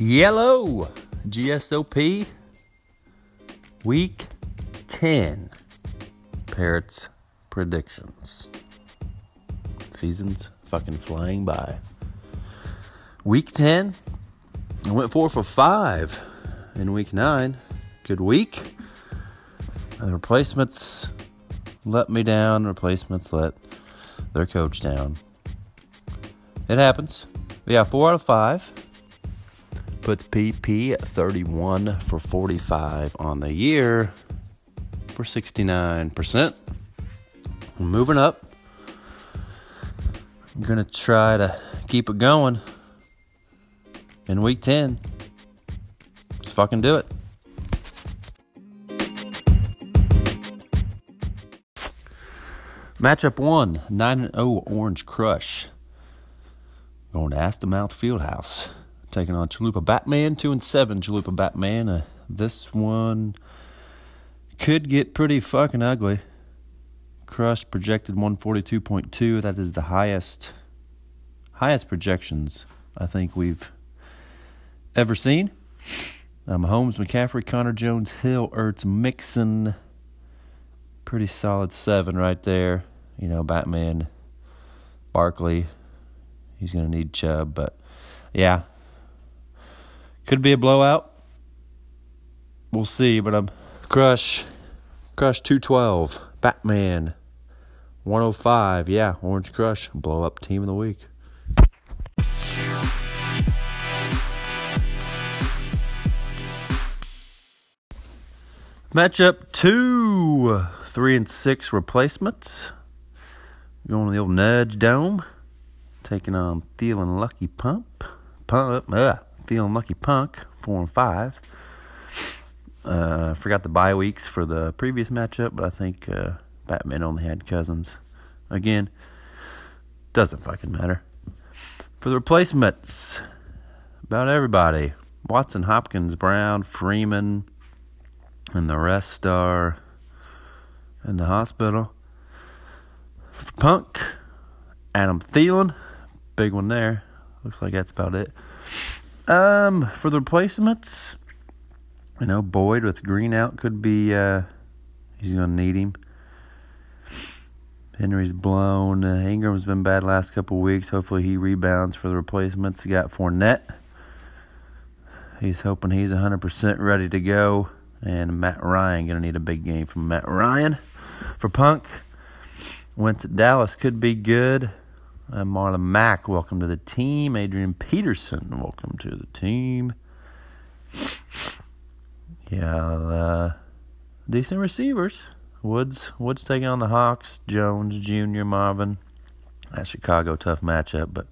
Yellow GSOP Week 10 Parrots predictions. Season's fucking flying by. Week 10, I went four for five in week nine. Good week. The replacements let me down. Replacements let their coach down. It happens. Yeah, four out of five. Puts PP at 31 for 45 on the year for 69%. We're moving up. I'm going to try to keep it going in week 10. Let's fucking do it. Matchup one 9 0 Orange Crush. Going to Astomouth Fieldhouse. Taking on Chalupa Batman, 2 and 7 Chalupa Batman. Uh, this one could get pretty fucking ugly. Crush projected 142.2. That is the highest highest projections I think we've ever seen. Um, Holmes, McCaffrey, Connor Jones, Hill, Ertz, Mixon. Pretty solid seven right there. You know, Batman, Barkley. He's going to need Chubb, but yeah. Could be a blowout. We'll see, but I'm Crush. Crush 212. Batman 105. Yeah, Orange Crush. Blow up team of the week. Matchup two, three and six replacements. Going to the old Nudge Dome, taking on Thielen Lucky Pump, Pump, uh, Thielen Lucky Punk, four and five. Uh, forgot the bye weeks for the previous matchup, but I think uh, Batman only had Cousins. Again, doesn't fucking matter. For the replacements, about everybody: Watson, Hopkins, Brown, Freeman and the rest are in the hospital. For Punk, Adam Thielen, big one there. Looks like that's about it. Um, for the replacements, you know, Boyd with Green out could be. Uh, he's gonna need him. Henry's blown. Uh, Ingram's been bad last couple weeks. Hopefully he rebounds for the replacements. He got Fournette. He's hoping he's 100% ready to go. And Matt Ryan going to need a big game from Matt Ryan. For Punk, went to Dallas, could be good. Uh, Marlon Mack, welcome to the team. Adrian Peterson, welcome to the team. Yeah, uh, decent receivers. Woods, Woods taking on the Hawks. Jones Jr., Marvin. That Chicago tough matchup, but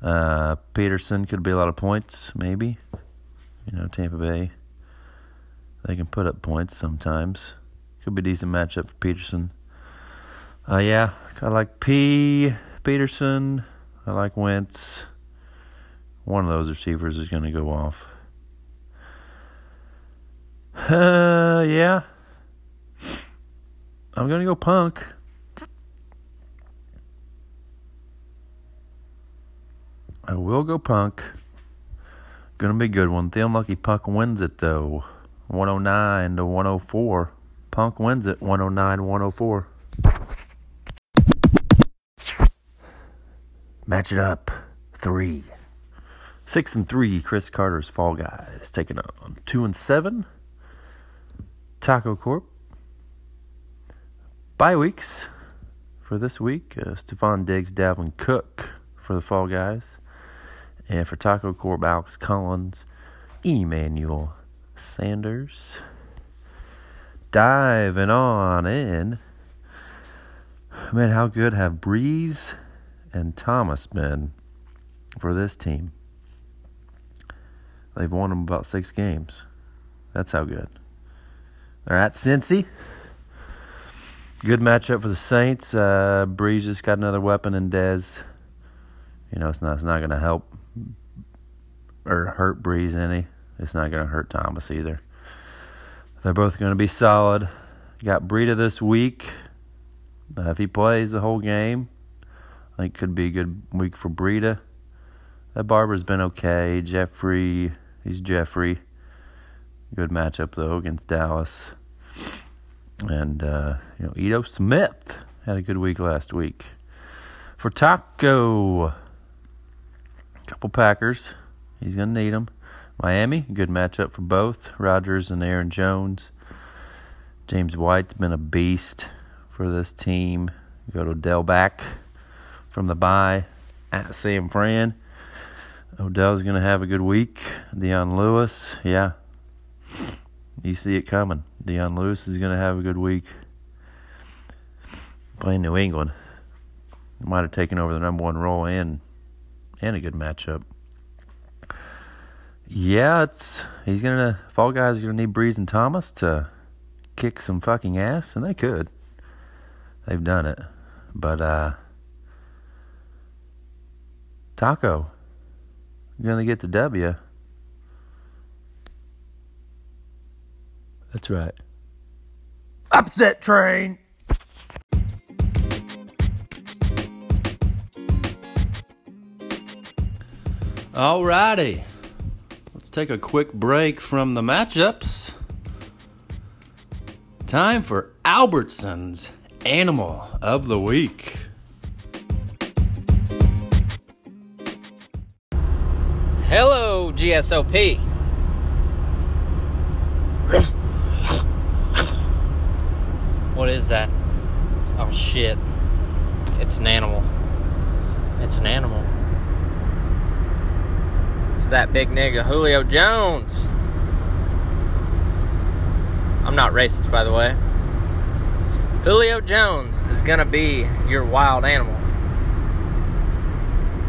uh, Peterson could be a lot of points, maybe. You know, Tampa Bay. They can put up points sometimes. Could be a decent matchup for Peterson. Uh, yeah, I like P. Peterson. I like Wentz. One of those receivers is going to go off. Uh, yeah. I'm going to go punk. I will go punk. Gonna be a good one. The unlucky punk wins it though. 109 to 104. Punk wins it 109 104. Match it up. Three. Six and three, Chris Carter's Fall Guys taking on two and seven. Taco Corp. Bye weeks for this week. Uh, Stefon Diggs, Dalvin Cook for the Fall Guys. And for Taco Corp, Alex Collins, Emmanuel Sanders. Diving on in. Man, how good have Brees and Thomas been for this team? They've won them about six games. That's how good. They're at Cincy. Good matchup for the Saints. Uh, Brees just got another weapon in Dez. You know, it's not, it's not going to help or hurt Brees any. It's not going to hurt Thomas either. They're both going to be solid. Got Breida this week. Uh, if he plays the whole game, I think could be a good week for Breida. That Barber's been okay. Jeffery, he's Jeffery. Good matchup though against Dallas. And uh, you know, Ito Smith had a good week last week. For Taco, a couple Packers. He's gonna need them. Miami, good matchup for both Rodgers and Aaron Jones. James White's been a beast for this team. go to Odell back from the bye at San Fran. Odell's going to have a good week. Dion Lewis, yeah. You see it coming. Dion Lewis is going to have a good week. Playing New England. Might have taken over the number one role and and a good matchup. Yeah, it's he's gonna Fall Guys are gonna need Brees and Thomas to kick some fucking ass, and they could. They've done it, but uh, Taco, you're gonna get the W. That's right. Upset train. Alrighty. Let's take a quick break from the matchups. Time for Albertson's Animal of the Week. Hello, GSOP. what is that? Oh shit. It's an animal. It's an animal. It's that big nigga Julio Jones. I'm not racist, by the way. Julio Jones is gonna be your wild animal.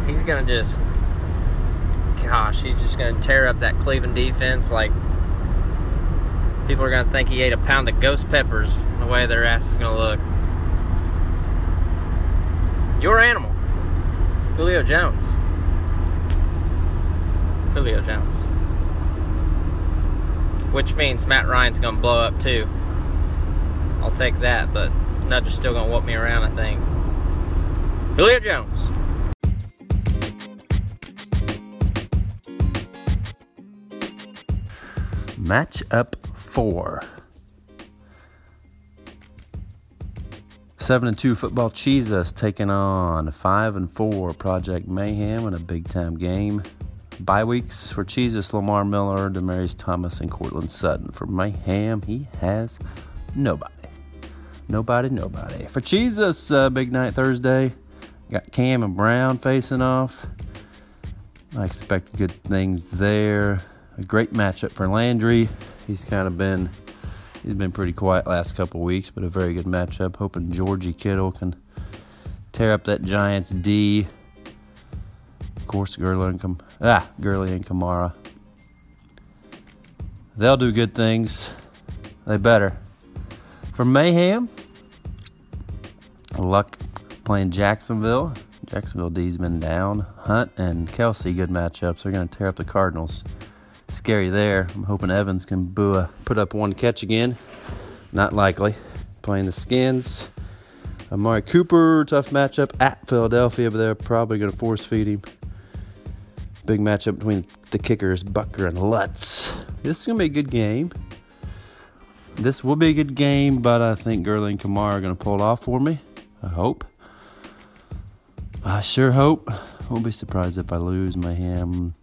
He's gonna just, gosh, he's just gonna tear up that Cleveland defense. Like people are gonna think he ate a pound of ghost peppers. The way their ass is gonna look. Your animal, Julio Jones. Julio Jones. Which means Matt Ryan's going to blow up too. I'll take that, but Nudge is still going to whoop me around, I think. Julio Jones. Match up four. Seven and two football Jesus taking on five and four Project Mayhem in a big time game. Bye weeks for Jesus, Lamar Miller, Demaryius Thomas, and Courtland Sutton. For Mayhem, he has nobody. Nobody, nobody. For Jesus, uh, big night Thursday. Got Cam and Brown facing off. I expect good things there. A great matchup for Landry. He's kind of been he's been pretty quiet last couple weeks, but a very good matchup. Hoping Georgie Kittle can tear up that Giants D Of course, Gurley and Kam- ah, Gurley and Kamara. They'll do good things. They better. For Mayhem, Luck playing Jacksonville. Jacksonville D's been down. Hunt and Kelce, good matchups. They're going to tear up the Cardinals. Scary there. I'm hoping Evans can boo a, put up one catch again. Not likely. Playing the Skins. Amari Cooper, tough matchup at Philadelphia, but they're probably going to force feed him. Big matchup between the kickers, Butker and Lutz. This is going to be a good game. This will be a good game, but I think Gurley and Kamara are going to pull it off for me. I hope. I sure hope. Won't be surprised if I lose my ham.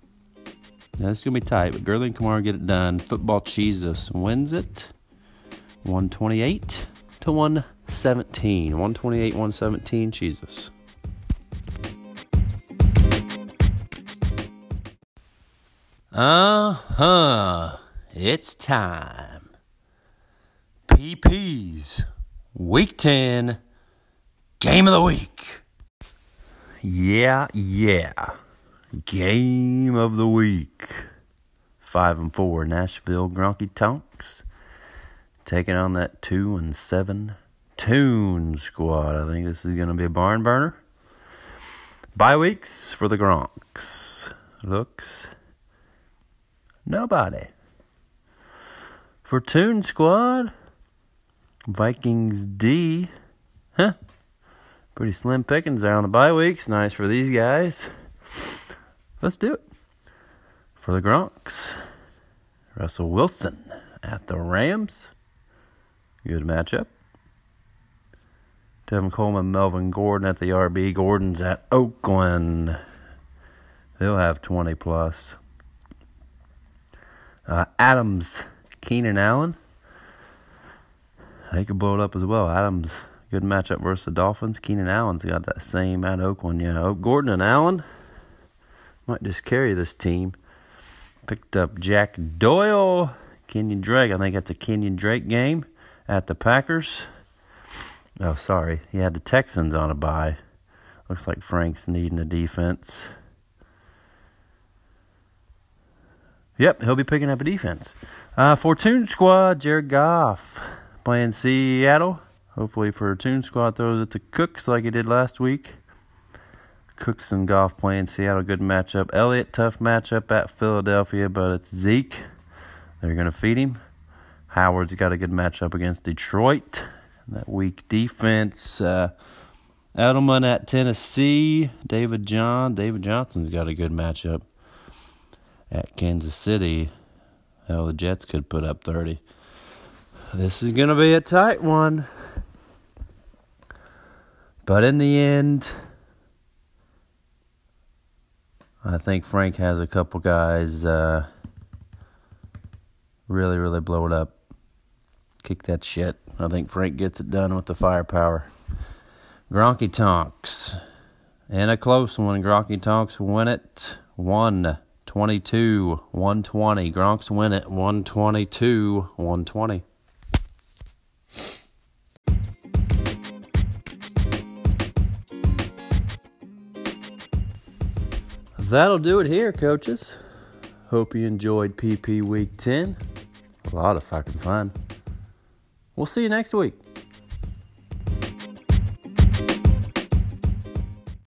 Yeah, this is going to be tight, but Gurley and Kamara get it done. Football Jesus wins it 128 to 117. 128 117, Jesus. Uh huh. It's time. PP's Week 10 Game of the Week. Yeah, yeah. Game of the Week. 5 and 4 Nashville Gronky Tonks taking on that 2 and 7 Toon squad. I think this is going to be a barn burner. Bye weeks for the Gronks. Looks Nobody. For Toon Squad, Vikings D. Huh. Pretty slim pickings there on the bye weeks. Nice for these guys. Let's do it. For the Gronks, Russell Wilson at the Rams. Good matchup. Tevin Coleman, Melvin Gordon at the RB. Gordon's at Oakland. They'll have 20 plus. Uh, Adams, Keenan Allen. They could blow it up as well. Adams, good matchup versus the Dolphins. Keenan Allen's got that same at Oakland. Yeah, Gordon and Allen might just carry this team. Picked up Jack Doyle, Kenyon Drake. I think that's a Kenyon Drake game at the Packers. Oh, sorry. He had the Texans on a bye. Looks like Frank's needing a defense. Yep, he'll be picking up a defense. Uh, for Toon Squad, Jared Goff playing Seattle. Hopefully for Toon Squad throws it to Cooks like he did last week. Cooks and Goff playing Seattle, good matchup. Elliott, tough matchup at Philadelphia, but it's Zeke. They're going to feed him. Howard's got a good matchup against Detroit. That weak defense. Uh, Edelman at Tennessee. David John. David Johnson's got a good matchup at Kansas City. Hell, the Jets could put up 30. This is going to be a tight one. But in the end, I think Frank has a couple guys uh, really, really blow it up. Kick that shit. I think Frank gets it done with the firepower. Gronky Tonks. In a close one, Gronky Tonks win it 122 120. Gronks win it 122 120. That'll do it here, coaches. Hope you enjoyed PP Week 10. A lot of fucking fun. We'll see you next week.